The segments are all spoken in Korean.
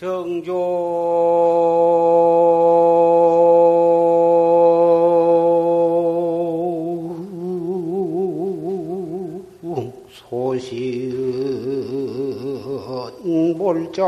정조. 소신 몰자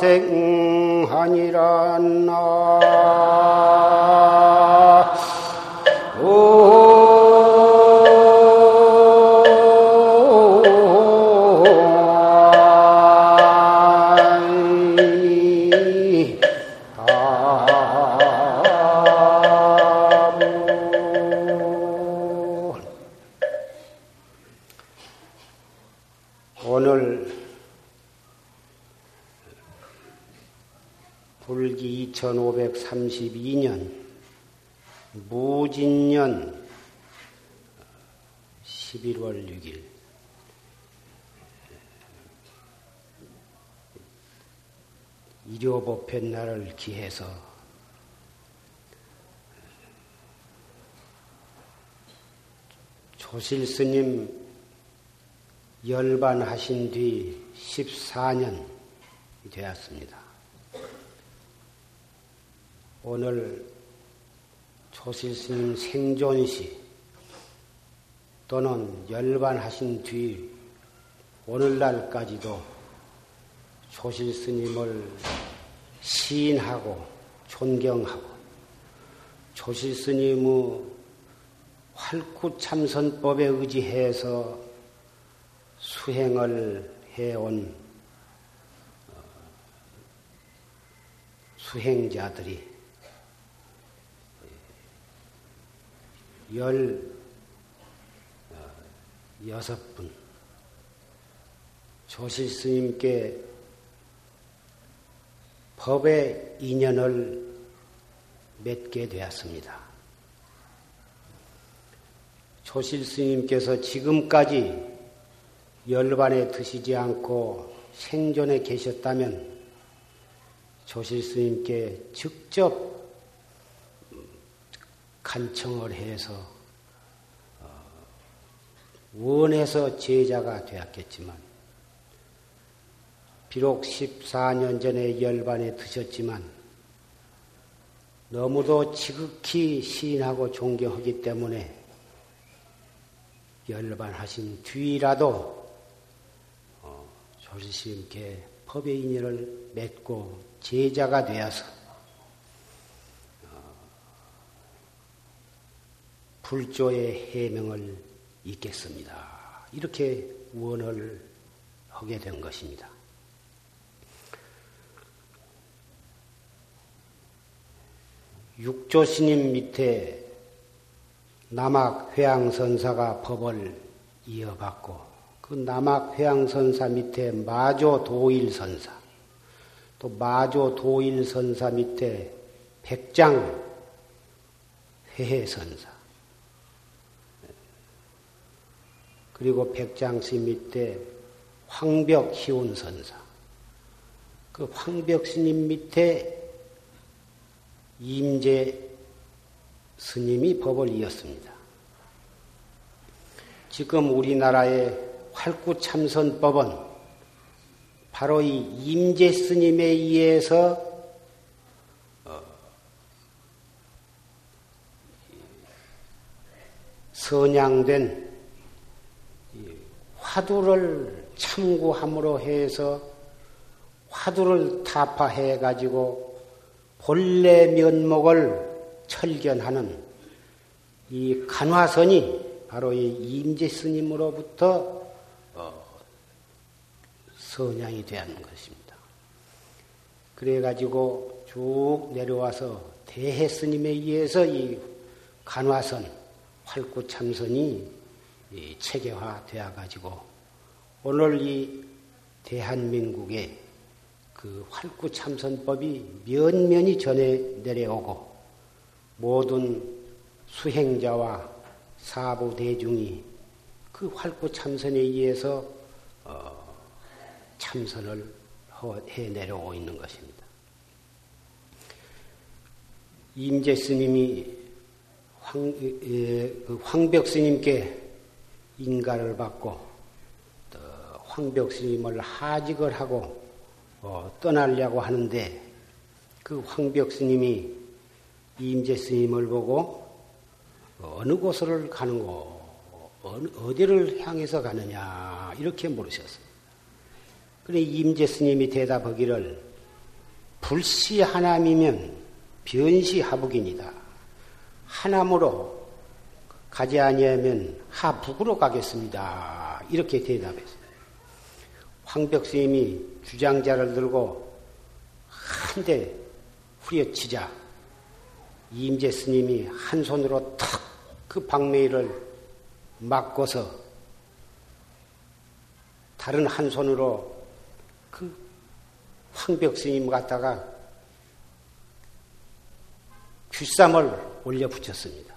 생하니란 2532년 무진년 11월 6일 일요법회 날을 기해서 조실 스님 열반하신 뒤 14년 되었습니다. 오늘 조실스님 생존시 또는 열반하신 뒤 오늘날까지도 조실스님을 시인하고 존경하고 조실스님의 활구참선법에 의지해서 수행을 해온 어, 수행자들이 열 어, 여섯 분 조실 스님께 법의 인연을 맺게 되었습니다. 조실 스님께서 지금까지 열반에 드시지 않고 생존에 계셨다면 조실 스님께 직접 간청을 해서 어, 원해서 제자가 되었겠지만 비록 14년 전에 열반에 드셨지만 너무도 지극히 시인하고 존경하기 때문에 열반하신 뒤라도 어, 조지스님께 법의 인연을 맺고 제자가 되어서 불조의 해명을 잇겠습니다. 이렇게 원을 하게 된 것입니다. 육조 스님 밑에 남학 회양선사가 법을 이어받고 그 남학 회양선사 밑에 마조 도일선사 또 마조 도일선사 밑에 백장 회해선사 그리고 백장시 밑에 황벽 희운선사. 그 황벽 스님 밑에 임재 스님이 법을 이었습니다. 지금 우리나라의 활구참선법은 바로 이 임재 스님에 의해서 어, 선양된 화두를 참고함으로 해서 화두를 타파해 가지고 본래 면목을 철견하는 이 간화선이 바로 이 임재 스님으로부터 어, 선양이 되는 것입니다. 그래 가지고 쭉 내려와서 대해 스님에 의해서 이 간화선 활구 참선이 체계화 되어 가지고 오늘 이 대한민국에 그 활구 참선법이 면면이 전해 내려오고 모든 수행자와 사부 대중이 그 활구 참선에 의해서 어, 참선을 해 내려오고 있는 것입니다. 임재 스님이 황, 그 황벽 스님께 인가를 받고 황벽 스님을 하직을 하고 어, 떠나려고 하는데 그 황벽 스님이 임재 스님을 보고 어느 곳을 가는 거, 어디를 향해서 가느냐 이렇게 물으셨어요. 그래 임재 스님이 대답하기를 불시 하남이면 변시 하북이니다. 하남으로 가지 아니하면 하북으로 가겠습니다. 이렇게 대답했어요. 황벽 스님이 주장자를 들고 한 대 후려치자 임재 스님이 한 손으로 탁 그 방매를 막고서 다른 한 손으로 그 황벽 스님 갖다가 귓삼을 올려 붙였습니다.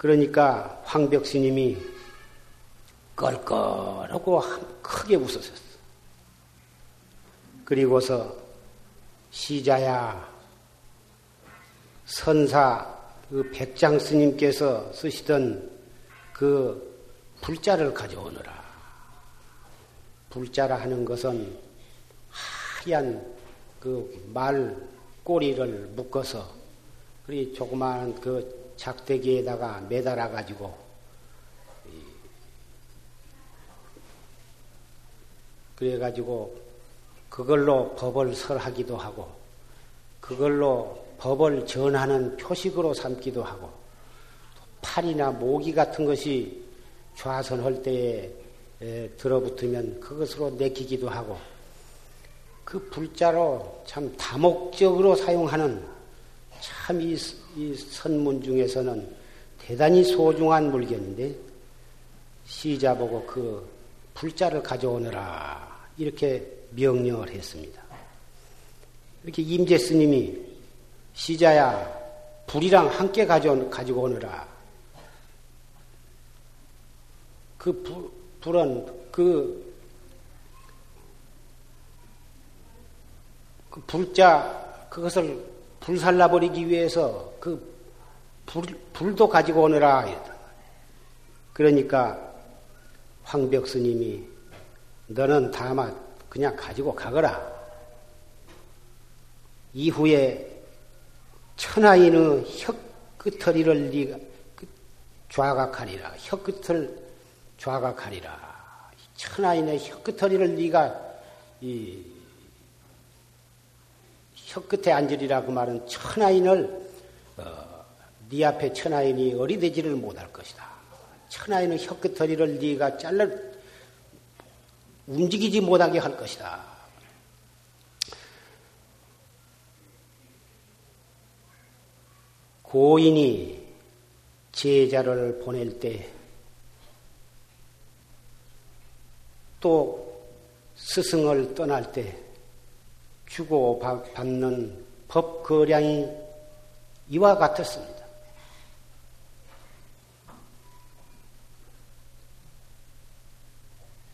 그러니까 황벽 스님이 껄껄하고 크게 웃으셨어. 그리고서 시자야 선사 그 백장 스님께서 쓰시던 그 불자를 가져오너라. 불자라 하는 것은 하얀 그 말 꼬리를 묶어서 그리 조그마한 그 작대기에다가 매달아 가지고 그래 가지고 그걸로 법을 설하기도 하고 그걸로 법을 전하는 표식으로 삼기도 하고 팔이나 모기 같은 것이 좌선할 때에 들어붙으면 그것으로 내키기도 하고 그 불자로 참 다목적으로 사용하는 참 이 이 선문 중에서는 대단히 소중한 물건인데 시자 보고 그 불자를 가져오느라 이렇게 명령을 했습니다. 이렇게 임재 스님이 시자야 불이랑 함께 가져, 가지고 오느라 그 불, 불은 그, 그 불자 그것을 불살라버리기 위해서 그 불, 불도 가지고 오느라. 그러니까 황벽 스님이 너는 다만 그냥 가지고 가거라. 이후에 천하인의 혀끝터리를 네가 그 좌각하리라. 혀끝을 좌각하리라. 천하인의 혀끝터리를 네가 이 혀끝에 앉으리라 그 말은 천하인을 어, 네 앞에 천하인이 어리되지를 못할 것이다. 천하인의 혀끝허리를 네가 잘라 움직이지 못하게 할 것이다. 고인이 제자를 보낼 때 또 스승을 떠날 때 주고 받는 법 거량이 이와 같았습니다.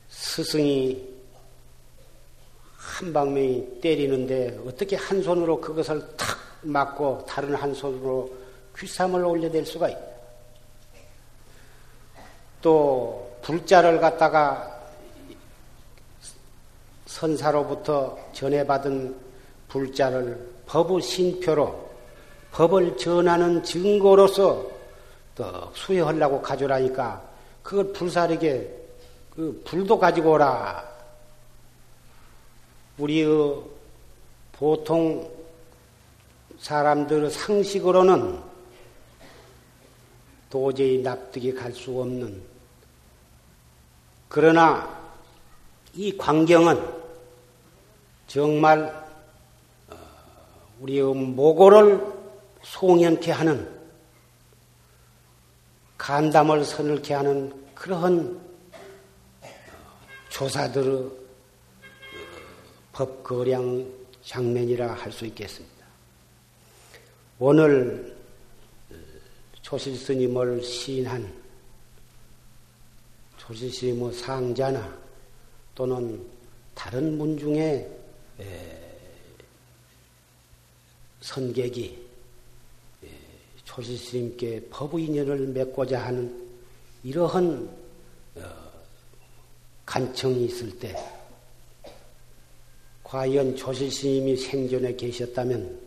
스승이 한 방명이 때리는데 어떻게 한 손으로 그것을 탁 맞고 다른 한 손으로 귀삼을 올려댈 수가 있다. 또 불자를 갖다가 선사로부터 전해받은 불자를 법의 신표로 법을 전하는 증거로서 떡 수혜하려고 가져라니까 그걸 불사르게 그 불도 가지고 오라. 우리의 보통 사람들의 상식으로는 도저히 납득이 갈 수 없는 그러나 이 광경은 정말 어, 우리의 모고를 송연케 하는 간담을 서늘케 하는 그러한 조사들의 어, 법거량 장면이라 할 수 있겠습니다. 오늘 조실 스님을 시인한 조실 스님의 상자나 또는 다른 문 중에 선객이 조실스님께 법의 인연을 맺고자 하는 이러한 어, 간청이 있을 때 과연 조실 스님이 생존에 계셨다면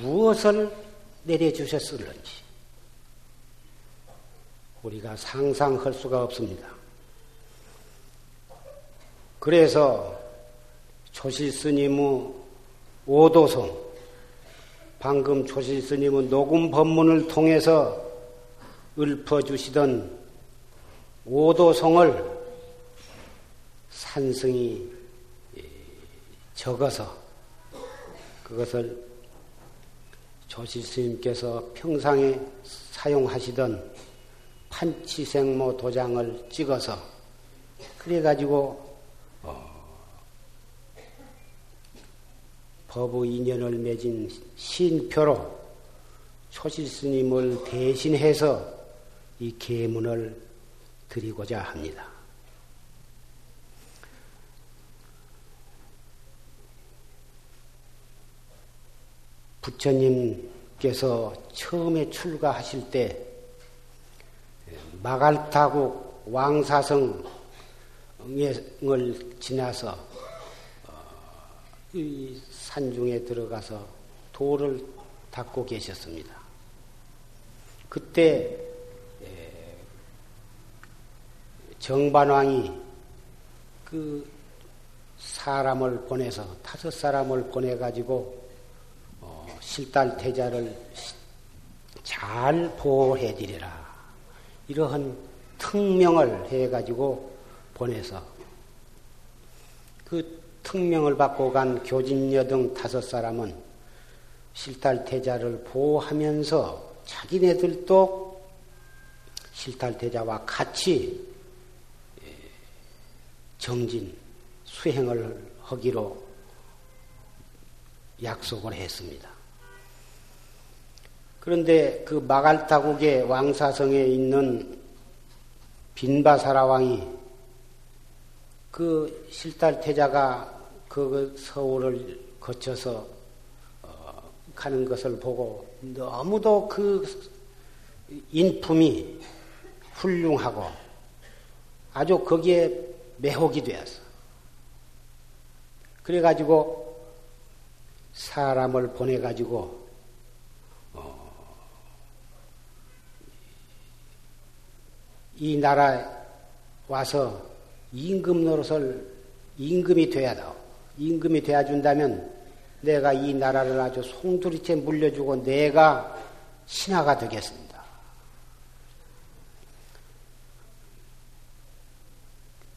무엇을 내려주셨을는지 우리가 상상할 수가 없습니다. 그래서 조실 스님의 오도성, 방금 조실 스님의 녹음 법문을 통해서 읊어주시던 오도성을 산성이 적어서 그것을 조실 스님께서 평상에 사용하시던 판치생모 도장을 찍어서 그래가지고 법의 인연을 맺은 신표로 초실스님을 대신해서 이 계문을 드리고자 합니다. 부처님께서 처음에 출가하실 때 마갈타국 왕사성을 지나서 어, 이 산중에 들어가서 돌을 닦고 계셨습니다. 그때 정반왕이 그 사람을 보내서 다섯 사람을 보내 가지고 실달 태자를 잘 보호해 드리라. 이러한 특명을 해 가지고 보내서 그 특명을 받고 간 교진여 등 다섯 사람은 실달 태자를 보호하면서 자기네들도 실달 태자와 같이 예, 정진 수행을 하기로 약속을 했습니다. 그런데 그 마갈타국의 왕사성에 있는 빈바사라 왕이 그 실달태자가 그 서울을 거쳐서 어, 가는 것을 보고 너무도 그 인품이 훌륭하고 아주 거기에 매혹이 되었어. 그래가지고 사람을 보내가지고 이 나라에 와서 임금 노릇을 임금이 돼야 돼. 임금이 돼야 준다면 내가 이 나라를 아주 송두리째 물려주고 내가 신하가 되겠습니다.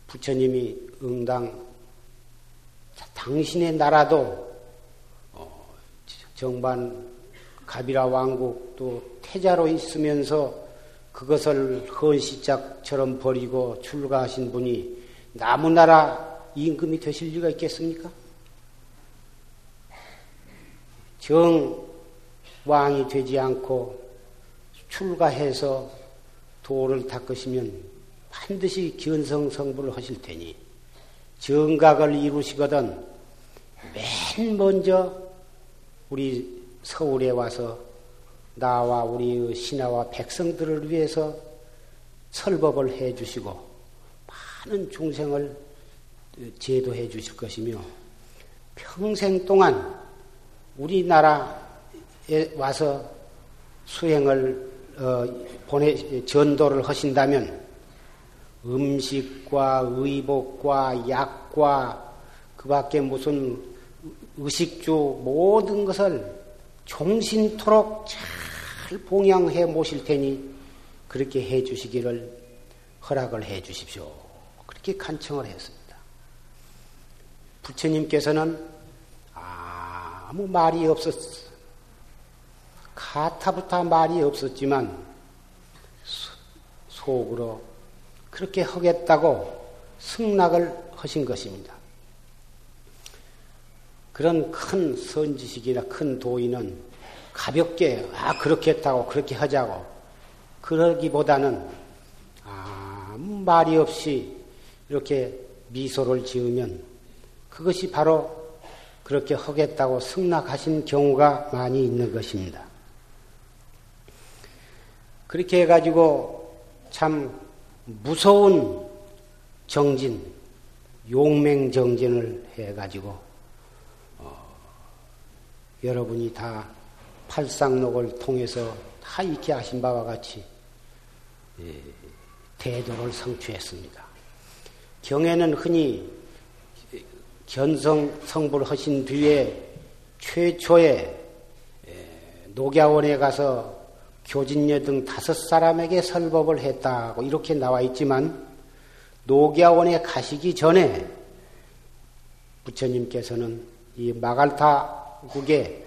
부처님이 응당 당신의 나라도 어, 정반 가비라 왕국 또 태자로 있으면서 그것을 헌시짝처럼 버리고 출가하신 분이 나무나라 임금이 되실 리가 있겠습니까? 정 왕이 되지 않고 출가해서 도를 닦으시면 반드시 견성성불을 하실 테니 정각을 이루시거든 맨 먼저 우리 서울에 와서 나와 우리의 신하와 백성들을 위해서 설법을 해 주시고 많은 중생을 제도해 주실 것이며 평생 동안 우리나라에 와서 수행을 어, 보내 전도를 하신다면 음식과 의복과 약과 그밖에 무슨 의식주 모든 것을 종신토록 잘 봉양해 모실 테니 그렇게 해 주시기를 허락을 해 주십시오. 그렇게 간청을 했습니다. 부처님께서는 아무 말이 없었어. 가타부타 말이 없었지만 속으로 그렇게 하겠다고 승낙을 하신 것입니다. 그런 큰 선지식이나 큰 도인은 가볍게 아 그렇게 했다고 그렇게 하자고 그러기보다는 아무 말이 없이 이렇게 미소를 지으면 그것이 바로 그렇게 하겠다고 승낙하신 경우가 많이 있는 것입니다. 그렇게 해가지고 참 무서운 정진, 용맹 정진을 해가지고 어, 여러분이 다 팔상록을 통해서 다 익히 하신 바와 같이 예, 대도를 성취했습니다. 경에는 흔히 견성 성불 하신 뒤에 최초에 녹야원에 가서 교진녀 등 다섯 사람에게 설법을 했다고 이렇게 나와 있지만 녹야원에 가시기 전에 부처님께서는 이 마갈타국의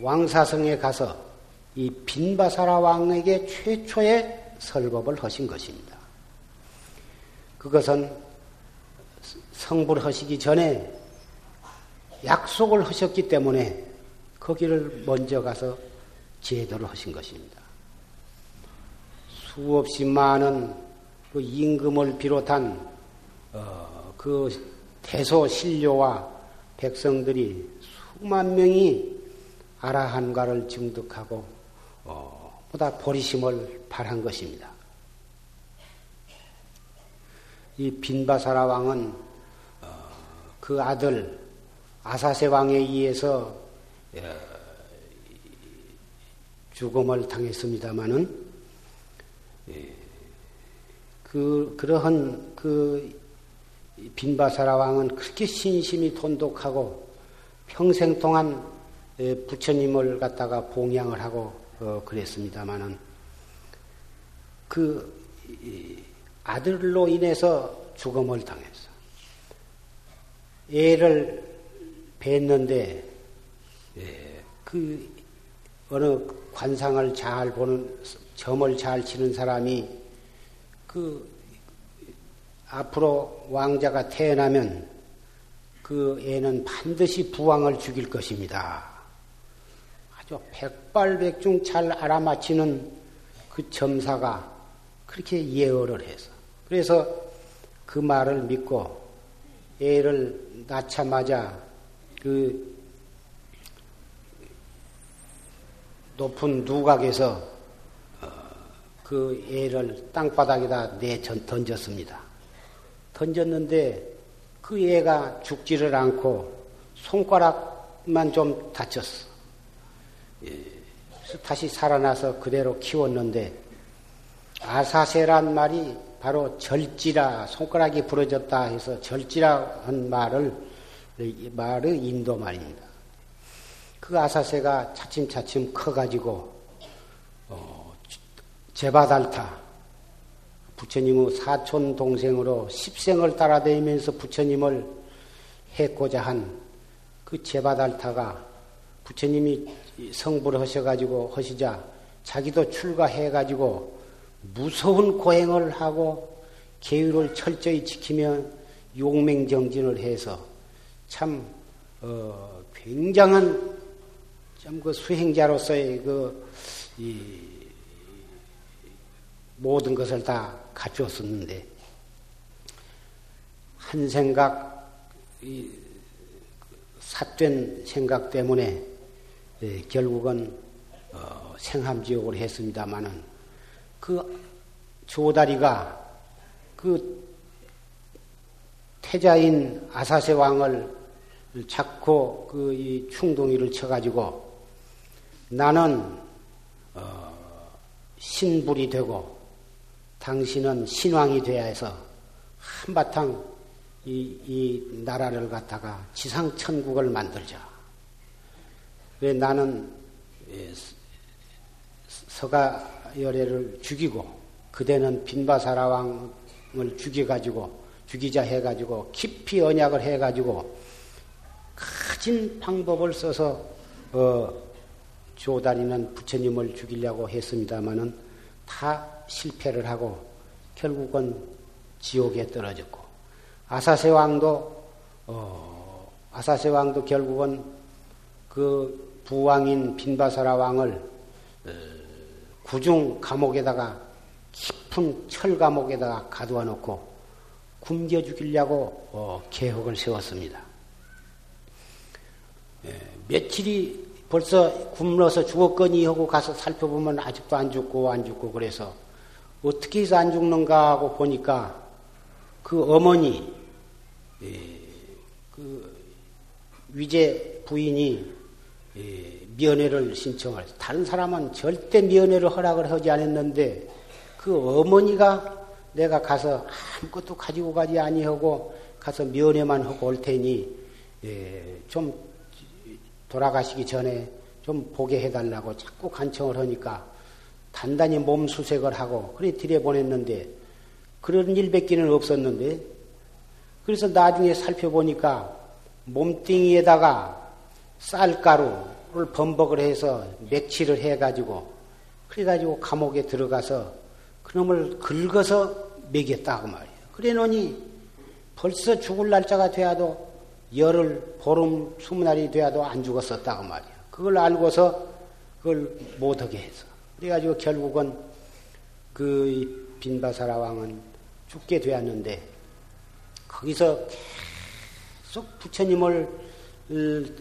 왕사성에 가서 이 빈바사라 왕에게 최초의 설법을 하신 것입니다. 그것은 성불 하시기 전에 약속을 하셨기 때문에 거기를 먼저 가서 제도를 하신 것입니다. 수없이 많은 그 임금을 비롯한 어, 그 대소 신료와 백성들이 수만 명이 아라한가를 증득하고 어, 보다 보리심을 발한 것입니다. 이 빈바사라 왕은 그 아들 아사세 왕에 의해서 예, 죽음을 당했습니다마는 예, 그 그러한 그 빈바사라 왕은 그렇게 신심이 돈독하고 평생 동안 예, 부처님을 갖다가 봉양을 하고 어, 그랬습니다마는 그 아들로 인해서 죽음을 당했어. 애를 뵀는데 예, 그 어느 관상을 잘 보는 점을 잘 치는 사람이 그 앞으로 왕자가 태어나면 그 애는 반드시 부왕을 죽일 것입니다. 아주 백발백중 잘 알아맞히는 그 점사가 그렇게 예언을 해서 그래서 그 말을 믿고 애를 낳자마자 그 높은 누각에서 어, 그 애를 땅바닥에다 내 던졌습니다. 던졌는데 그 애가 죽지를 않고 손가락만 좀 다쳤어. 예, 다시 살아나서 그대로 키웠는데 아사세란 말이 바로 절지라 손가락이 부러졌다 해서 절지라 한 말을 말의 인도 말입니다. 그 아사세가 차츰차츰 커가지고 어, 제바달타 부처님의 사촌 동생으로 십생을 따라다니면서 부처님을 했고자 한 그 제바달타가 부처님이 성불 하셔가지고 하시자 자기도 출가해가지고 무서운 고행을 하고 계율을 철저히 지키며 용맹정진을 해서 참 어, 굉장한 참 그 수행자로서의 그 모든 것을 다 갖추었었는데 한 생각 삿된 생각 때문에 예, 결국은 어, 생함지옥을 했습니다마는 그 조다리가 그 태자인 아사세 왕을 찾고 그이 충동이를 쳐가지고 나는 어 신불이 되고 당신은 신왕이 되어야 해서 한바탕 이, 이 나라를 갖다가 지상천국을 만들자. 왜 나는 예, 서가 열애를 죽이고 그대는 빈바사라 왕을 죽여가지고 죽이자 해가지고 깊이 언약을 해가지고 가진 방법을 써서 어, 조다리는 부처님을 죽이려고 했습니다마는 다 실패를 하고 결국은 지옥에 떨어졌고 아사세 왕도 어, 아사세 왕도 결국은 그 부왕인 빈바사라 왕을 어, 구중 감옥에다가 깊은 철 감옥에다가 가두어 놓고 굶겨 죽이려고 어, 계획을 세웠습니다. 예, 며칠이 벌써 굶어서 죽었거니 하고 가서 살펴보면 아직도 안 죽고 안 죽고 그래서 어떻게 해서 안 죽는가 하고 보니까 그 어머니 예, 그 위제 부인이 예, 면회를 신청을 다른 사람은 절대 면회를 허락을 하지 않았는데 그 어머니가 내가 가서 아무것도 가지고 가지 아니하고 가서 면회만 하고 올 테니 좀 돌아가시기 전에 좀 보게 해달라고 자꾸 간청을 하니까 단단히 몸 수색을 하고 그래 들여 보냈는데 그런 일밖에는 없었는데 그래서 나중에 살펴보니까 몸뚱이에다가 쌀가루 를 범벅을 해서 맥치를 해가지고 그래가지고 감옥에 들어가서 그놈을 긁어서 먹였다고 말이에요. 그래 놓니 벌써 죽을 날짜가 돼야도 열흘, 보름, 스무 날이 돼야도 안 죽었었다고 말이야. 그걸 알고서 그걸 못하게 해서. 그래가지고 결국은 그 빈바사라 왕은 죽게 되었는데 거기서 계속 부처님을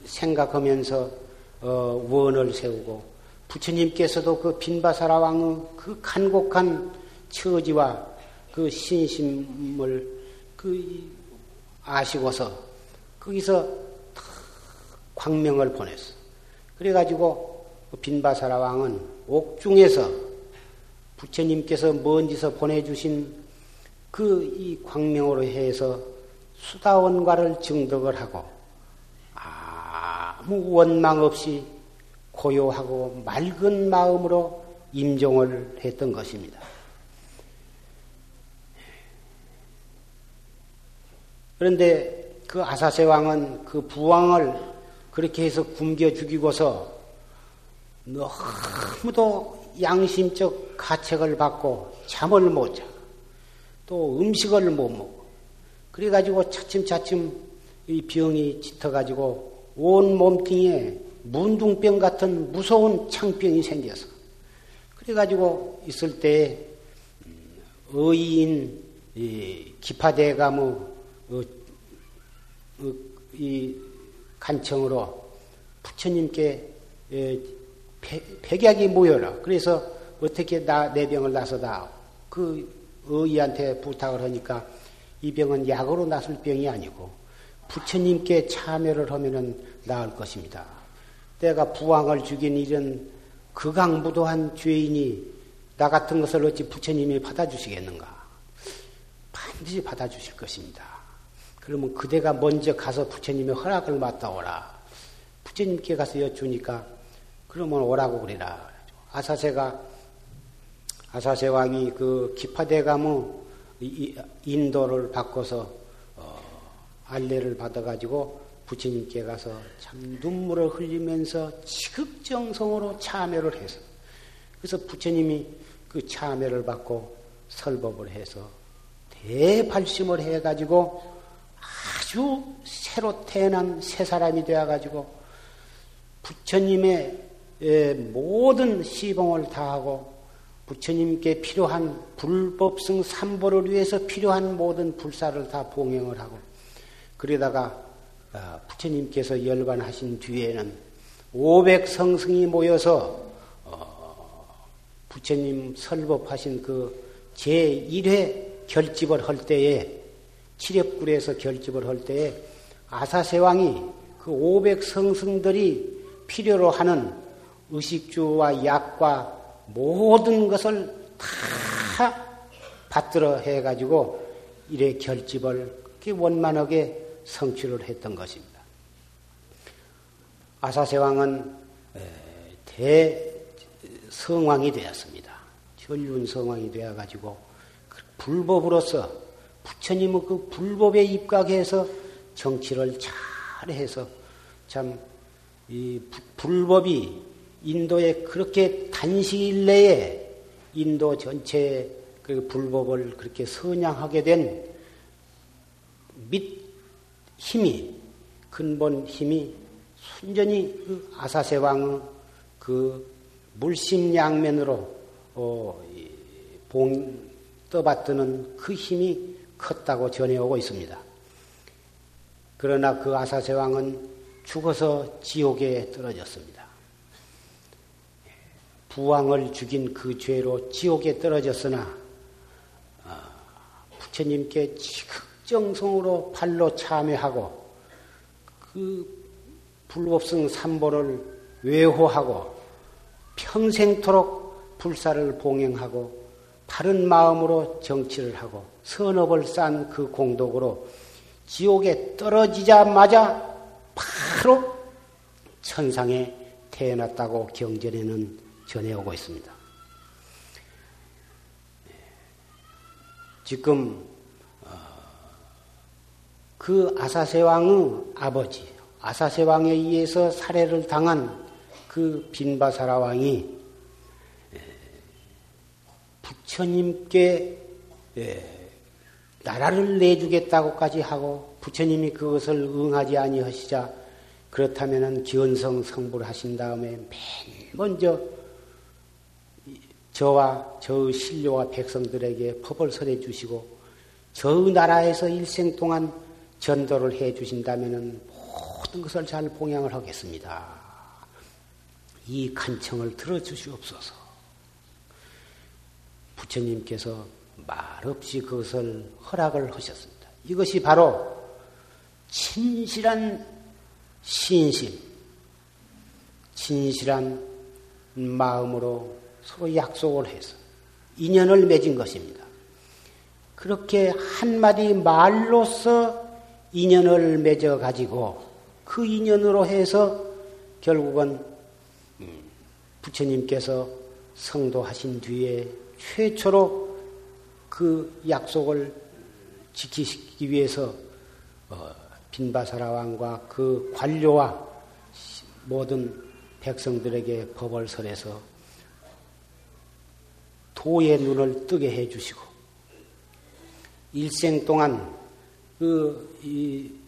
생각하면서 어, 원을 세우고 부처님께서도 그 빈바사라 왕의 그 간곡한 처지와 그 신심을 그 아시고서 거기서 광명을 보냈어. 그래가지고 그 빈바사라 왕은 옥중에서 부처님께서 먼지서 보내주신 그 이 광명으로 해서 수다원과를 증득을 하고 아무 원망 없이 고요하고 맑은 마음으로 임종을 했던 것입니다. 그런데 그 아사세 왕은 그 부왕을 그렇게 해서 굶겨 죽이고서 너무도 양심적 가책을 받고 잠을 못 자. 또 음식을 못 먹어. 그래가지고 차츰차츰 이 병이 짙어가지고 온 몸뚱이에 문둥병 같은 무서운 창병이 생겨서. 그래가지고 있을 때 의인 기파대가 뭐 어, 이 간청으로 부처님께 백약이 모여라. 그래서 어떻게 나, 내 병을 나서다. 그 의의한테 부탁을 하니까 이 병은 약으로 나설 병이 아니고 부처님께 참여를 하면은 나을 것입니다. 내가 부왕을 죽인 이런 극악무도한 죄인이 나 같은 것을 어찌 부처님이 받아주시겠는가? 반드시 받아주실 것입니다. 그러면 그대가 먼저 가서 부처님의 허락을 맡다 오라. 부처님께 가서 여쭈니까 그러면 오라고 그래라. 아사세가 아사세 왕이 그 기파대가무 인도를 바꿔서 어, 알레를 받아가지고 부처님께 가서 참 눈물을 흘리면서 지극정성으로 참여를 해서 그래서 부처님이 그 참여를 받고 설법을 해서 대발심을 해가지고 아주 새로 태어난 새 사람이 되어가지고 부처님의 모든 시봉을 다하고 부처님께 필요한 불법성 삼보를 위해서 필요한 모든 불사를 다 봉행을 하고 그러다가 아, 부처님께서 열반하신 뒤에는 500성승이 모여서 어, 부처님 설법하신 그 제1회 결집을 할 때에 칠엽굴에서 결집을 할 때에 아사세왕이 그 500성승들이 필요로 하는 의식주와 약과 모든 것을 다 받들어 해가지고 이래 결집을 원만하게 성취를 했던 것입니다. 아사세왕은 대성왕이 되었습니다. 전륜 성왕이 되어가지고 그 불법으로서 부처님은 그 불법에 입각해서 정치를 잘해서 참 이 불법이 인도에 그렇게 단시일 내에 인도 전체의 그 불법을 그렇게 선양하게 된 밑 힘이 근본 힘이 순전히 그 아사세 왕의 그 물심양면으로 어, 봉 떠받드는 그 힘이 컸다고 전해오고 있습니다. 그러나 그 아사세 왕은 죽어서 지옥에 떨어졌습니다. 부왕을 죽인 그 죄로 지옥에 떨어졌으나 어, 부처님께 지극 정성으로 발로 참여하고 그 불법성 삼보를 외호하고 평생토록 불사를 봉행하고 바른 마음으로 정치를 하고 선업을 쌓은 그 공덕으로 지옥에 떨어지자마자 바로 천상에 태어났다고 경전에는 전해오고 있습니다. 지금 어, 그 아사세 왕의 아버지 아사세 왕에 의해서 살해를 당한 그 빈바사라 왕이 부처님께 나라를 내주겠다고까지 하고 부처님이 그것을 응하지 아니하시자 그렇다면은 기원성 성불 하신 다음에 맨 먼저 저와 저의 신료와 백성들에게 법을 설해 주시고 저의 나라에서 일생 동안 전도를 해 주신다면은 모든 것을 잘 봉양을 하겠습니다. 이 간청을 들어 주시옵소서. 부처님께서 말없이 그것을 허락을 하셨습니다. 이것이 바로 진실한 신심, 진실한 마음으로 서로 약속을 해서 인연을 맺은 것입니다. 그렇게 한마디 말로서 인연을 맺어 가지고 그 인연으로 해서 결국은 부처님께서 성도하신 뒤에 최초로 그 약속을 지키기 위해서 어, 빈바사라 왕과 그 관료와 모든 백성들에게 법을 설해서 도의 눈을 뜨게 해주시고 일생 동안 그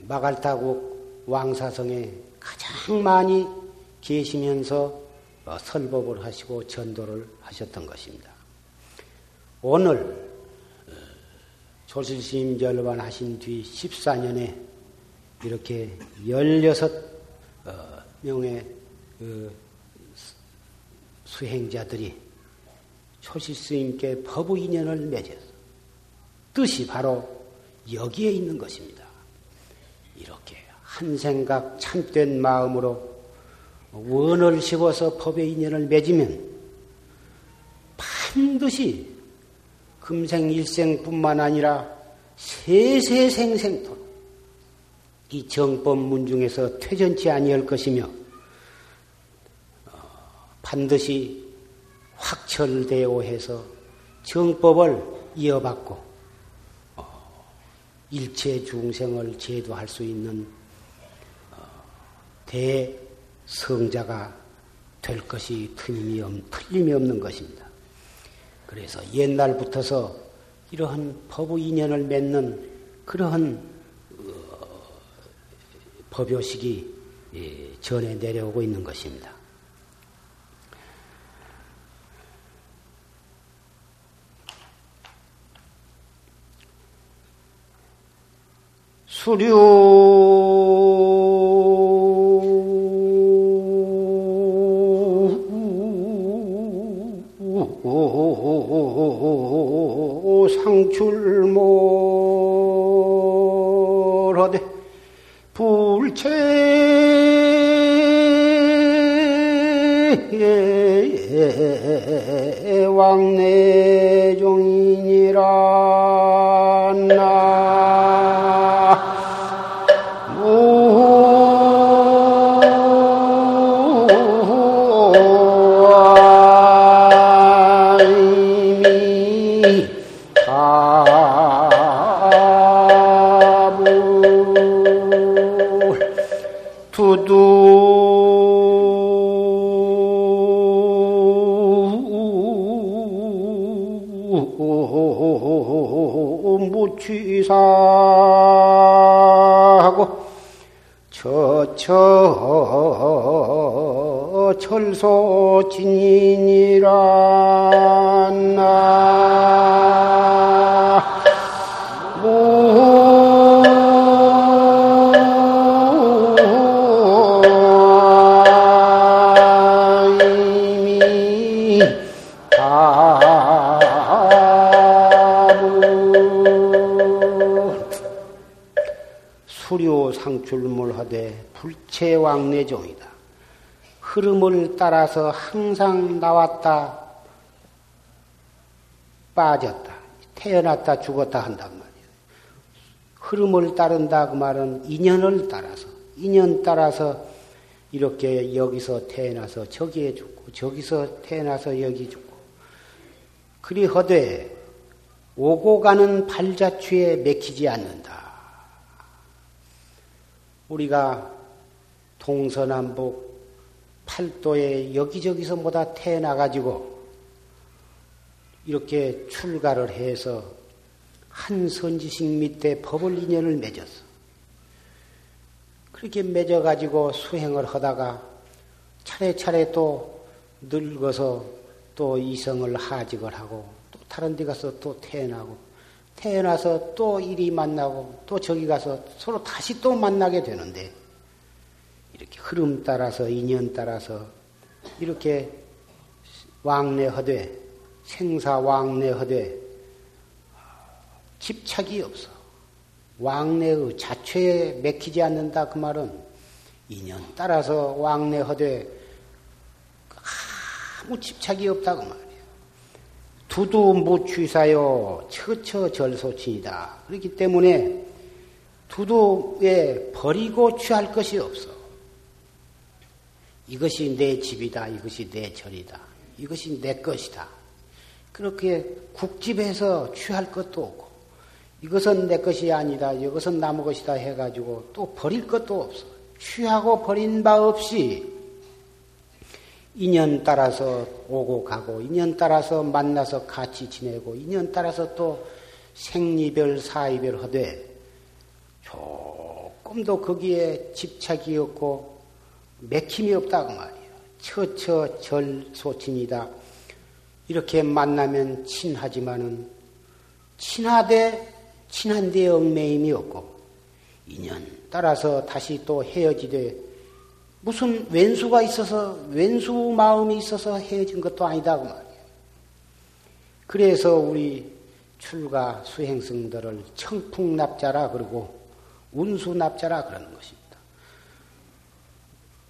마갈타국 왕사성에 가장 많이 계시면서 어, 설법을 하시고 전도를 하셨던 것입니다. 오늘 조실스님 열반하신 뒤 14년에 이렇게 16명의 어, 그 수행자들이 초실스님께 법의 인연을 맺어서 뜻이 바로 여기에 있는 것입니다. 이렇게 한 생각 참된 마음으로 원을 씹어서 법의 인연을 맺으면 반드시 금생 일생뿐만 아니라 세세생생토록 이 정법문 중에서 퇴전치 아니할 것이며 어, 반드시 확철되어 해서 정법을 이어받고 어, 일체 중생을 제도할 수 있는 어, 대성자가 될 것이 틀림이, 틀림이 없는 것입니다. 그래서 옛날부터서 이러한 법의 인연을 맺는 그러한 어, 법요식이 예, 전해 내려오고 있는 것입니다. 수류 무취사하고 처처 철소 진이니라 나 상출물하되 불체왕래종이다. 흐름을 따라서 항상 나왔다 빠졌다 태어났다 죽었다 한단 말이에요. 흐름을 따른다 그 말은 인연을 따라서 인연 따라서 이렇게 여기서 태어나서 저기에 죽고 저기서 태어나서 여기 죽고 그리 허되 오고 가는 발자취에 맥히지 않는다. 우리가 동서남북 팔도에 여기저기서 뭐다 태어나가지고 이렇게 출가를 해서 한 선지식 밑에 법을 인연을 맺었어. 그렇게 맺어가지고 수행을 하다가 차례차례 또 늙어서 또 이성을 하직을 하고 또 다른 데 가서 또 태어나고 태어나서 또 이리 만나고 또 저기 가서 서로 다시 또 만나게 되는데 이렇게 흐름 따라서 인연 따라서 이렇게 왕래하되 생사 왕래하되 집착이 없어. 왕래의 자체에 맥히지 않는다 그 말은 인연 따라서 왕래하되 아무 집착이 없다 그 말. 두두 무취사요 처처 절소친이다. 그렇기 때문에 두두에 버리고 취할 것이 없어. 이것이 내 집이다. 이것이 내 절이다. 이것이 내 것이다. 그렇게 국집해서 취할 것도 없고 이것은 내 것이 아니다. 이것은 남의 것이다 해가지고 또 버릴 것도 없어. 취하고 버린 바 없이 인연 따라서 오고 가고, 인연 따라서 만나서 같이 지내고, 인연 따라서 또 생리별, 사이별 하되, 조금도 거기에 집착이 없고, 맥힘이 없다고 말이에요. 처처 절소친이다. 이렇게 만나면 친하지만은, 친하되, 친한데 얽매임이 없고, 인연 따라서 다시 또 헤어지되, 무슨 왼수가 있어서 왼수 마음이 있어서 헤어진 것도 아니다 그 말이에요. 그래서 우리 출가 수행승들을 청풍납자라 그러고 운수납자라 그러는 것입니다.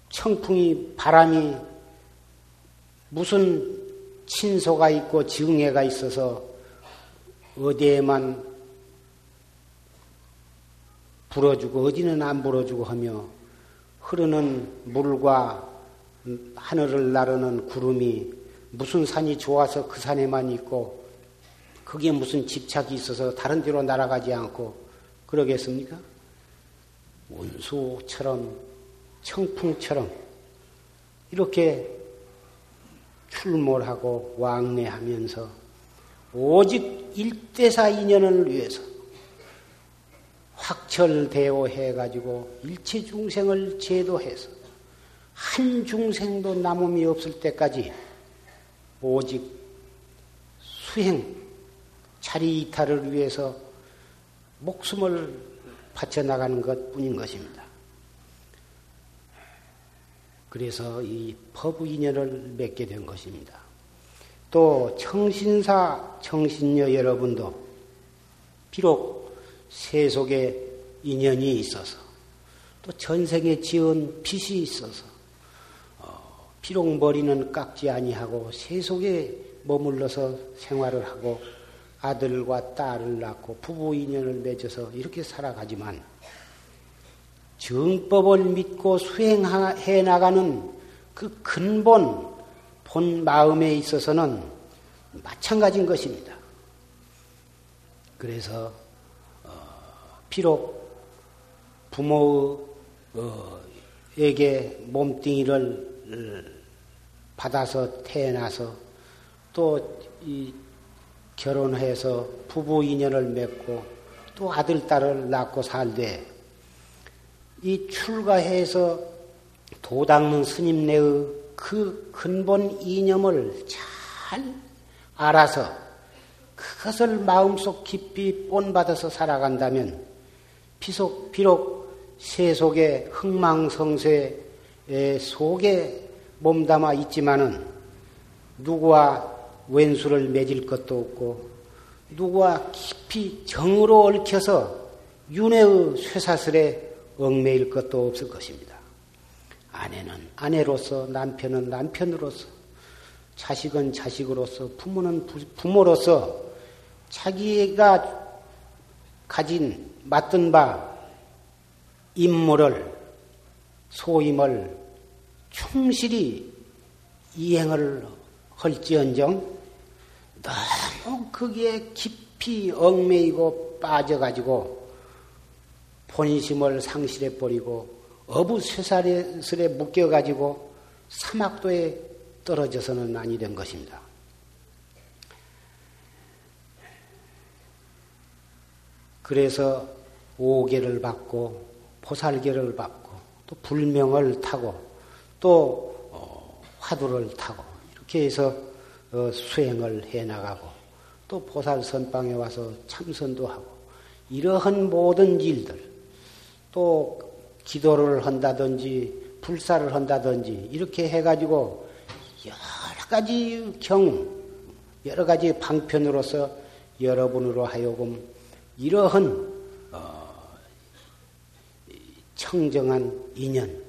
청풍이 바람이 무슨 친소가 있고 지응해가 있어서 어디에만 불어주고 어디는 안 불어주고 하며 흐르는 물과 하늘을 나르는 구름이 무슨 산이 좋아서 그 산에만 있고 그게 무슨 집착이 있어서 다른 데로 날아가지 않고 그러겠습니까? 운수처럼 청풍처럼 이렇게 출몰하고 왕래하면서 오직 일대사 인연을 위해서 확철대오 해가지고 일체 중생을 제도해서 한 중생도 남음이 없을 때까지 오직 수행, 자리 이탈을 위해서 목숨을 바쳐나가는 것 뿐인 것입니다. 그래서 이 법의 인연을 맺게 된 것입니다. 또 청신사, 청신녀 여러분도 비록 세속에 인연이 있어서 또 전생에 지은 빚이 있어서 어, 머리는 깎지 아니하고 세속에 머물러서 생활을 하고 아들과 딸을 낳고 부부 인연을 맺어서 이렇게 살아가지만 정법을 믿고 수행해 나가는 그 근본 본 마음에 있어서는 마찬가지인 것입니다. 그래서 어, 비록 부모에게 몸뚱이를 받아서 태어나서 또 결혼해서 부부 인연을 맺고 또 아들 딸을 낳고 살되 이 출가해서 도 닦는 스님네의 그 근본 이념을 잘 알아서 그것을 마음속 깊이 본받아서 살아간다면 비속, 비록 세속의 흥망성쇠 속에 몸담아 있지만은 누구와 왼수를 맺을 것도 없고 누구와 깊이 정으로 얽혀서 윤회의 쇠사슬에 얽매일 것도 없을 것입니다. 아내는 아내로서 남편은 남편으로서 자식은 자식으로서 부모는 부모로서 자기가 가진 맡은 바 임무를 소임을 충실히 이행을 할지언정 너무 거기에 깊이 얽매이고 빠져가지고 본심을 상실해 버리고 어부 쇠사슬에 묶여가지고 사막도에 떨어져서는 아니 된 것입니다. 그래서 오계를 받고 보살계를 받고 또 불명을 타고 또 어, 화두를 타고 이렇게 해서 어, 수행을 해 나가고 또 보살 선방에 와서 참선도 하고 이러한 모든 일들 또 기도를 한다든지 불사를 한다든지 이렇게 해가지고 여러 가지 경 여러 가지 방편으로서 여러분으로 하여금 이러한 어, 청정한 인연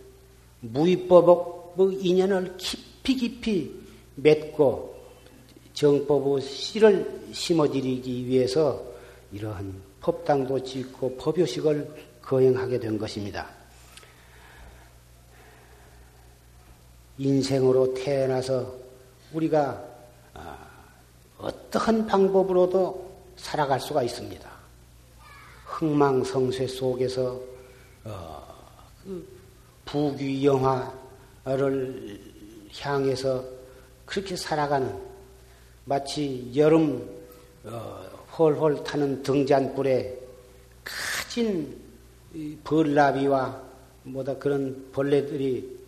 무위법의 인연을 깊이 깊이 맺고 정법의 씨를 심어드리기 위해서 이러한 법당도 짓고 법요식을 거행하게 된 것입니다. 인생으로 태어나서 우리가 아, 어떠한 방법으로도 살아갈 수가 있습니다. 흥망성쇠 속에서 어, 그 부귀영화를 향해서 그렇게 살아가는 마치 여름 어, 헐헐 타는 등잔불에 가진 벌나비와 뭐다 그런 벌레들이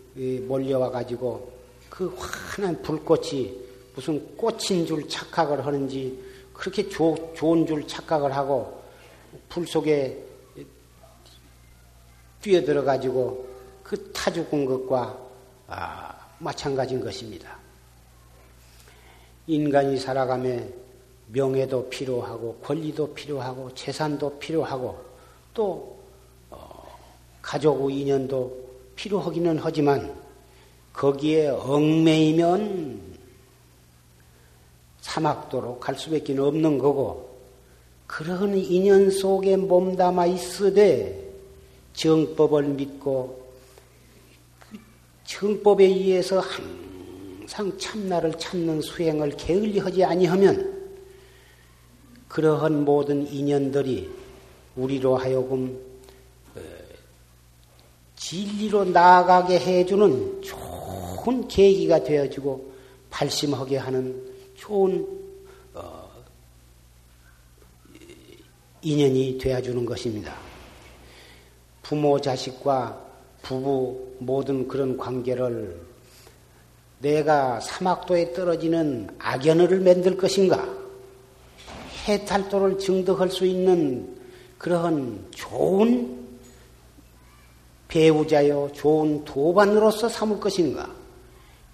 몰려와 가지고 그 환한 불꽃이 무슨 꽃인 줄 착각을 하는지 그렇게 조, 좋은 줄 착각을 하고 불 속에 뛰어들어 가지고 그 타 죽은 것과 아, 마찬가지인 것입니다. 인간이 살아가며 명예도 필요하고 권리도 필요하고 재산도 필요하고 또 어, 가족의 인연도 필요하기는 하지만 거기에 얽매이면 사막도로 갈 수밖에 없는 거고 그런 인연 속에 몸담아 있으되 정법을 믿고 그 정법에 의해서 항상 참나를 찾는 수행을 게을리하지 아니하면 그러한 모든 인연들이 우리로 하여금 진리로 나아가게 해주는 좋은 계기가 되어지고 발심하게 하는 좋은 어, 인연이 되어주는 것입니다. 부모 자식과 부부 모든 그런 관계를 내가 사막도에 떨어지는 악연을 만들 것인가? 해탈도를 증득할 수 있는 그러한 좋은 배우자요, 좋은 도반으로서 삼을 것인가?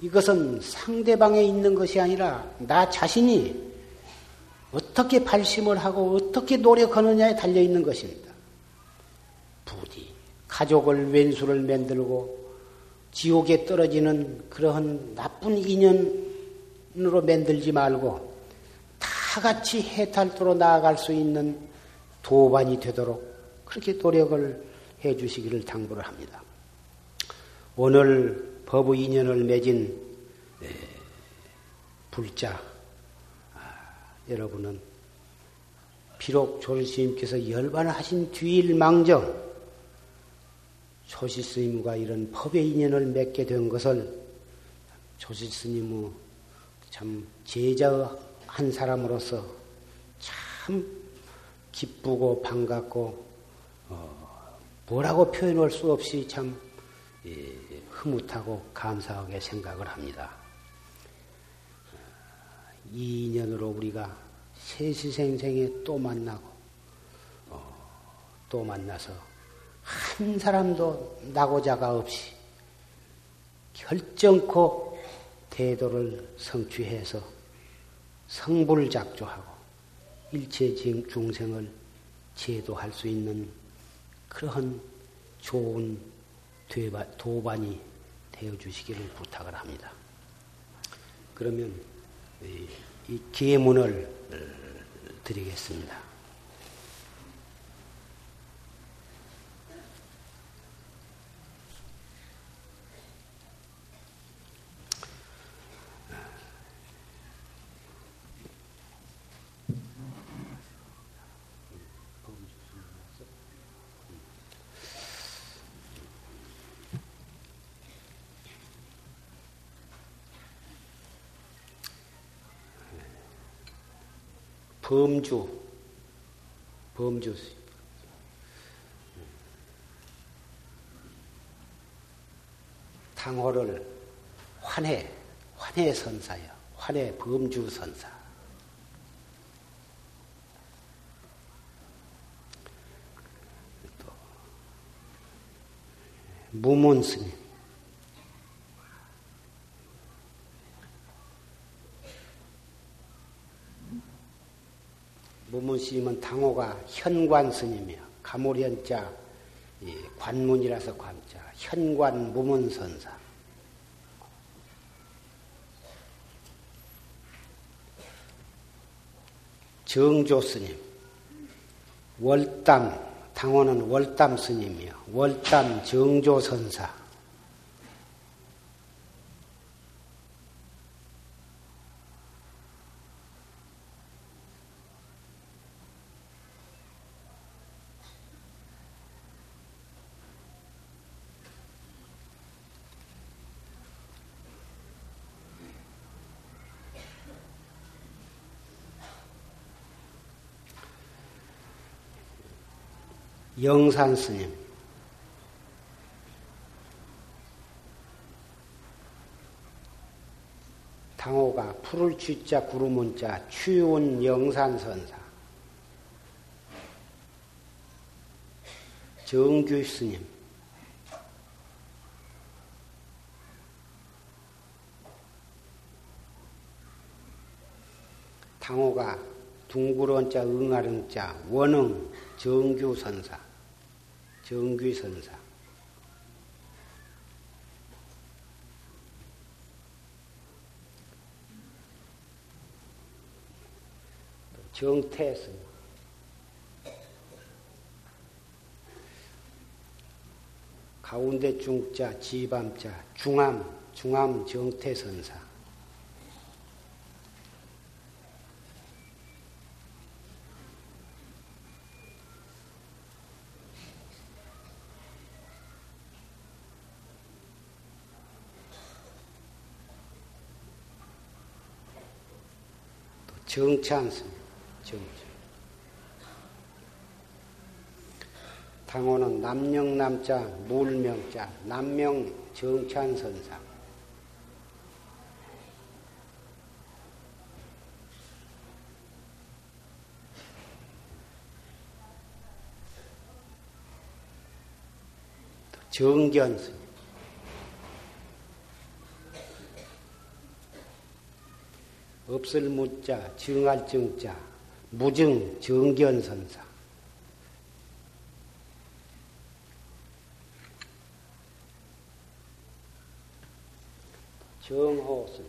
이것은 상대방에 있는 것이 아니라 나 자신이 어떻게 발심을 하고 어떻게 노력하느냐에 달려 있는 것입니다. 부디 가족을 왼수를 만들고 지옥에 떨어지는 그러한 나쁜 인연으로 만들지 말고 다 같이 해탈도로 나아갈 수 있는 도반이 되도록 그렇게 노력을 해 주시기를 당부를 합니다. 오늘 법의 인연을 맺은 불자 아, 여러분은 비록 조실스님께서 열반을 하신 뒤일 망정 조실스님과 이런 법의 인연을 맺게 된 것을 조실스님의 참 제자 한 사람으로서 참 기쁘고 반갑고 어, 뭐라고 표현할 수 없이 참 예, 흐뭇하고 감사하게 생각을 합니다. 이 인연으로 우리가 세시생생에 또 만나고 어, 또 만나서 한 사람도 나고자가 없이 결정코 대도를 성취해서 성불 작조하고 일체 중생을 제도할 수 있는 그러한 좋은 도반이 되어 주시기를 부탁을 합니다. 그러면 이 계문을 드리겠습니다. 범주, 범주. 당호를 환해, 환해 선사요. 환해 범주 선사. 또, 무문 스님. 무문 스님은 당호가 현관 스님이요. 가모련자 관문이라서 관자. 현관 무문 선사. 정조 스님. 월담 당호는 월담 스님이요. 월담 정조 선사. 영산 스님. 당호가 풀을 쥐자 구름문자 추운 영산선사. 정규 스님. 당호가 둥구런자 응아릉자 원흥 정규 선사 정귀선사. 정태선. 가운데 중자, 지밤자, 중암, 중암 정태선사. 않습니다. 정치. 당호는 남명남자, 물명자, 남명 정찬 선상. 정견 없을 무자, 증할 증자, 무증 정견선사. 정호선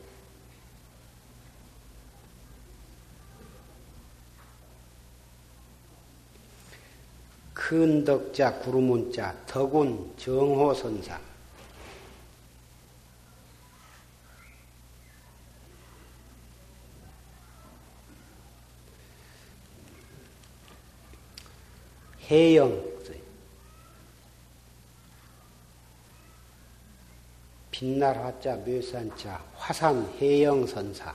큰 덕자 구루문자 덕운 정호선사 해영 빛날 화자 묘산자 화산 해영 선사.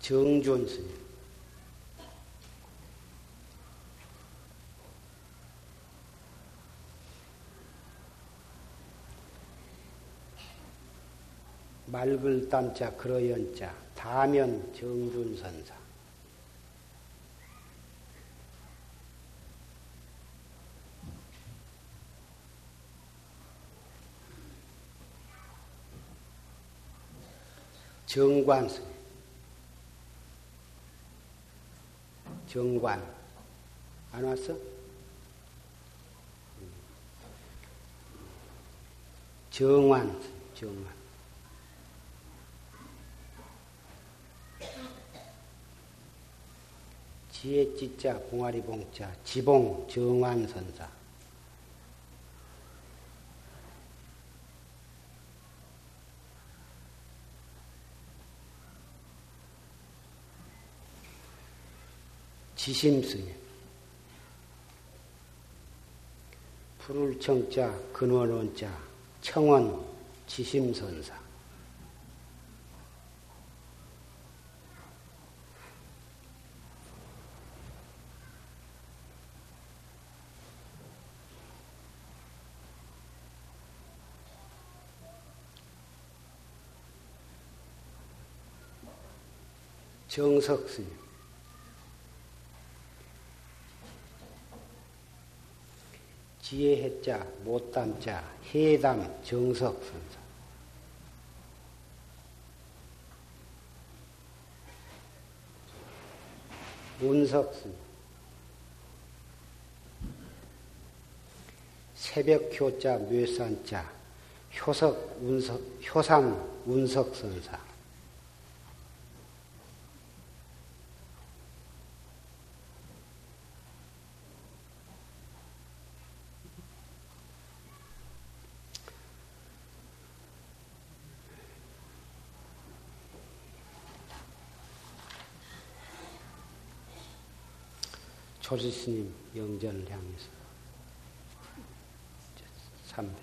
정준 스님 맑을 땀자 그러연자 다면 정준선사. 정관스 정관. 안 왔어? 정환 정환 지혜 지자 봉아리 봉자 지봉 정환 선사. 지심스님. 푸를 청자 근원원자 청원 지심선사 정석 스님, 지혜해자, 못담자, 해담, 정석 선사. 운석 스님, 새벽효자, 묘산자, 효석, 운석, 효상, 운석 선사. 조지스님 영전을 향해서 3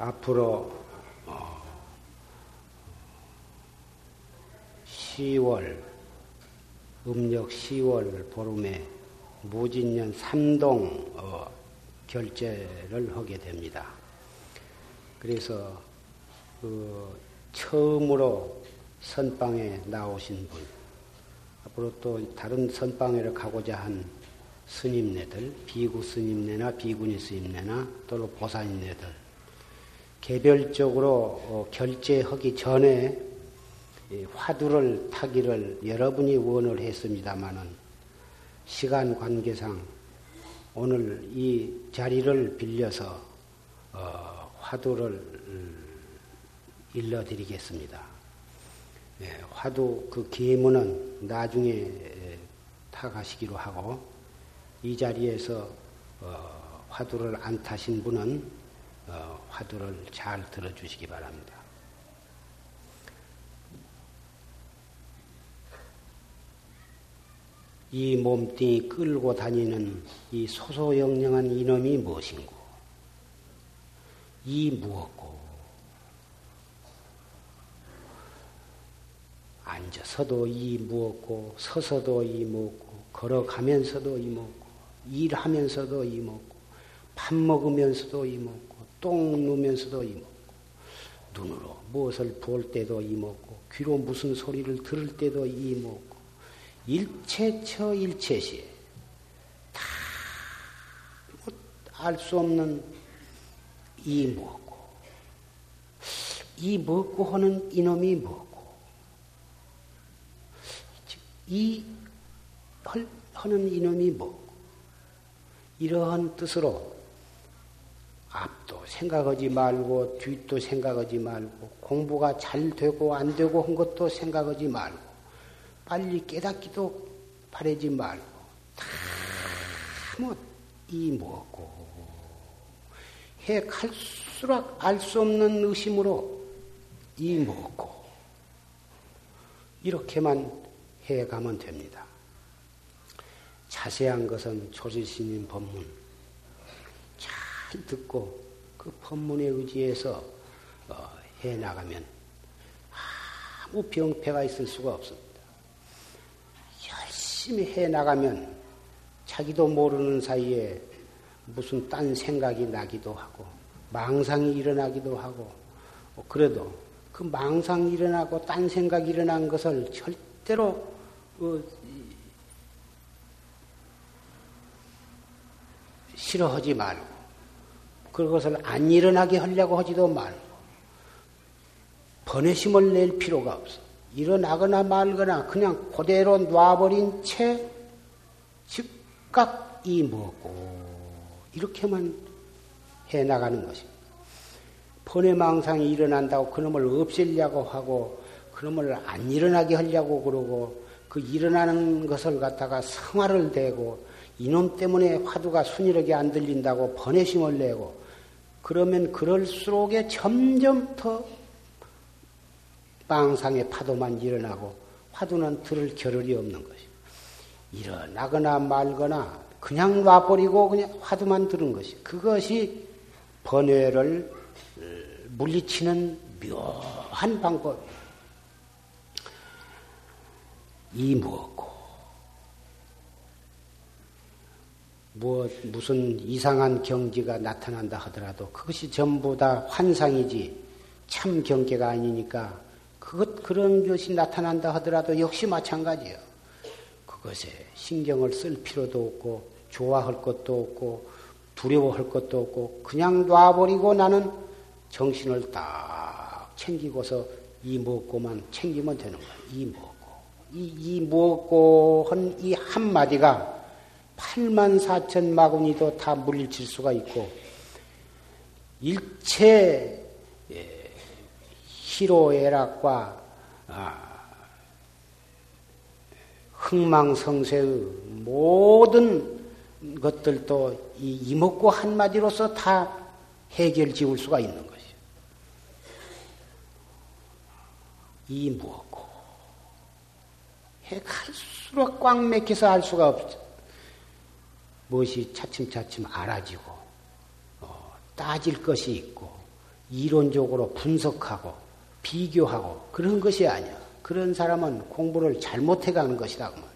앞으로 10월 어, 음력 10월 보름에 무진년 삼동 어, 결제를 하게 됩니다. 그래서 그 처음으로 선방에 나오신 분, 앞으로 또 다른 선방에를 가고자 한 스님네들, 비구 스님네나 비구니 스님네나 또는 보살님네들 개별적으로 어, 결제하기 전에 화두를 타기를 여러분이 원을 했습니다마는 시간 관계상 오늘 이 자리를 빌려서 어, 화두를 음, 일러드리겠습니다. 예, 화두 그 기문은 나중에 타가시기로 하고 이 자리에서 어, 화두를 안 타신 분은 어, 화두를 잘 들어주시기 바랍니다. 이 몸뚱이 끌고 다니는 이 소소영령한 이놈이 무엇인고, 이 무엇고, 앉아서도 이 무엇고, 서서도 이 무엇고, 걸어가면서도 이 무엇고, 일하면서도 이 무엇고, 밥 먹으면서도 이 무엇고, 똥 누면서도 이 무엇고, 눈으로 무엇을 볼 때도 이 무엇고, 귀로 무슨 소리를 들을 때도 이 무엇고, 일체처 일체시에 다알 수 없는 이 무엇고 이 무엇고 하는 이놈이 무엇고 이 하는 이놈이 뭐고 이러한 뜻으로 앞도 생각하지 말고 뒤도 생각하지 말고 공부가 잘 되고 안 되고 한 것도 생각하지 말고 빨리 깨닫기도 바라지 말고 다뭐이 무엇고. 해 갈수록 알 수 없는 의심으로 이 무엇고. 이렇게만 해 가면 됩니다. 자세한 것은 조지스님 법문 잘 듣고 그 법문에 의지해서 어, 해 나가면 아무 병폐가 있을 수가 없습니다. 열심히 해 나가면 자기도 모르는 사이에 무슨 딴 생각이 나기도 하고 망상이 일어나기도 하고 뭐 그래도 그 망상 일어나고 딴 생각이 일어난 것을 절대로 어, 싫어하지 말고 그것을 안 일어나게 하려고 하지도 말고 번외심을 낼 필요가 없어. 일어나거나 말거나 그냥 그대로 놔버린 채 즉각 이 먹고 이렇게만 해 나가는 것입니다. 번외망상이 일어난다고 그놈을 없애려고 하고 그놈을 안 일어나게 하려고 그러고 그 일어나는 것을 갖다가 성화를 대고 이놈 때문에 화두가 순이하게 안 들린다고 번외심을 내고 그러면 그럴수록에 점점 더 망상의 파도만 일어나고 화두는 들을 겨를이 없는 것이 일어나거나 말거나 그냥 놔버리고 그냥 화두만 들은 것이 그것이 번뇌를 어, 물리치는 묘한 방법이에요. 이 무엇고 무엇 무슨 이상한 경지가 나타난다 하더라도 그것이 전부 다 환상이지 참 경계가 아니니까 그것 그런 것이 나타난다 하더라도 역시 마찬가지예요. 그것에 신경을 쓸 필요도 없고 좋아할 것도 없고 두려워할 것도 없고 그냥 놔버리고 나는 정신을 딱 챙기고서 이 먹고만 챙기면 되는 거야. 이 먹고 이, 이 먹고 한 이 한마디가 8만 4천 마구니도 다 물리칠 수가 있고 일체 희로애락과 아, 흥망성쇠의 모든 것들도 이 이목구 한마디로서 다 해결 지을 수가 있는 것이요. 이 무엇고 해 갈수록 꽉 맥혀서 알 수가 없죠. 무엇이 차츰차츰 알아지고 어, 따질 것이 있고 이론적으로 분석하고 비교하고 그런 것이 아니야. 그런 사람은 공부를 잘못해 가는 것이라고 말이야.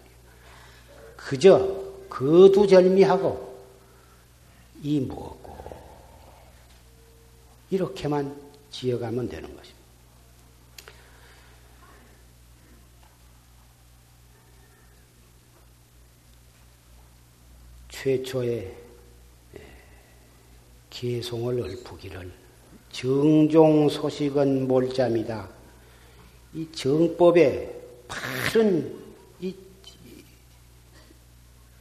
그저 거두절미하고 이 무엇고 이렇게만 지어가면 되는 것입니 최초의 개송을 읊기를 정종 소식은 몰잠이다. 이 정법의 바른 이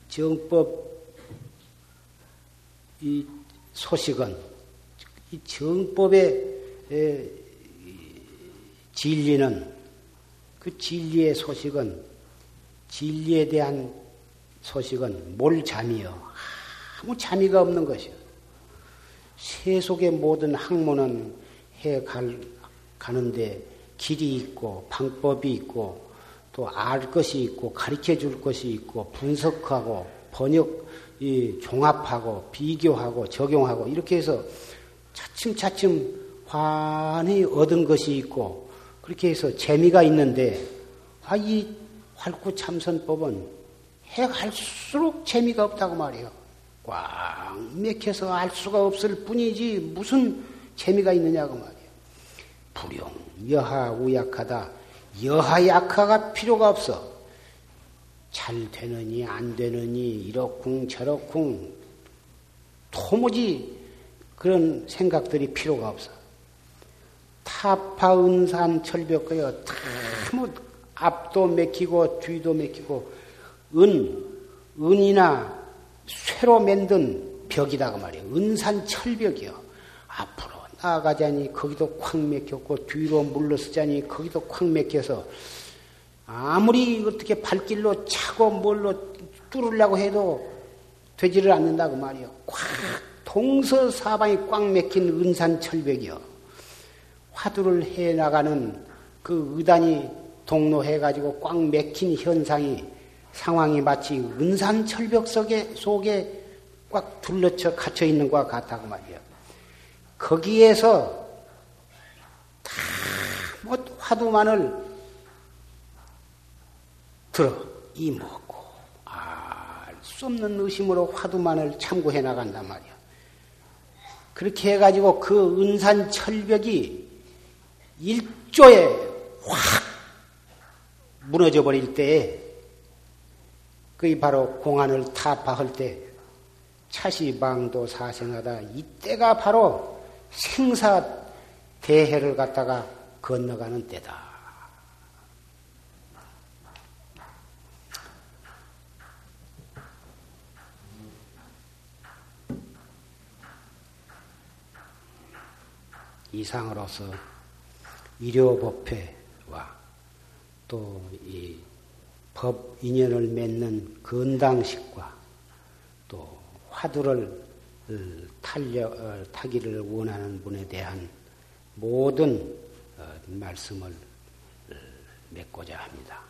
정법 이 소식은 이 정법의 진리는 그 진리의 소식은 진리에 대한 소식은 몰잠이요 아무 잠이가 없는 것이요. 세속의 모든 학문은 해 갈, 가는데 길이 있고 방법이 있고 또 알 것이 있고 가르쳐 줄 것이 있고 분석하고 번역 이 종합하고 비교하고 적용하고 이렇게 해서 차츰차츰 환히 얻은 것이 있고 그렇게 해서 재미가 있는데 아 이 활구 참선법은 해 갈수록 재미가 없다고 말이에요. 꽉 맥혀서 알 수가 없을 뿐이지 무슨 재미가 있느냐고 말이에요. 불용, 여하, 우약하다. 여하, 약하가 필요가 없어. 잘 되느니, 안 되느니, 이렇쿵, 저렇쿵. 도무지 그런 생각들이 필요가 없어. 타파, 은산, 철벽거여, 다 뭐, 앞도 맥히고, 뒤도 맥히고, 은, 은이나 쇠로 만든 벽이다, 그 말이에요. 은산 철벽이요. 앞으로 나아가자니 거기도 콱 맥혔고 뒤로 물러서자니 거기도 콱 맥혀서 아무리 어떻게 발길로 차고 뭘로 뚫으려고 해도 되지를 않는다고 말이요. 꽉 동서사방이 꽉 맥힌 은산 철벽이요. 화두를 해 나가는 그 의단이 동로해 가지고 꽉 맥힌 현상이 상황이 마치 은산 철벽 속에 속에 꽉 둘러쳐 갇혀 있는 것과 같다고 말이요. 거기에서 다뭐 화두만을 들어 이먹고 알 수 없는 의심으로 화두만을 참고해 나간단 말이야. 그렇게 해가지고 그 은산 철벽이 일조에 확 무너져 버릴 때에 그게 바로 공안을 타파할 때 차시방도 사생하다 이때가 바로 생사 대해를 갖다가 건너가는 때다. 이상으로서 일요법회와 또 이 법 인연을 맺는 건당식과 또 화두를 탈려, 어, 타기를 원하는 분에 대한 모든 어, 말씀을 어, 맺고자 합니다.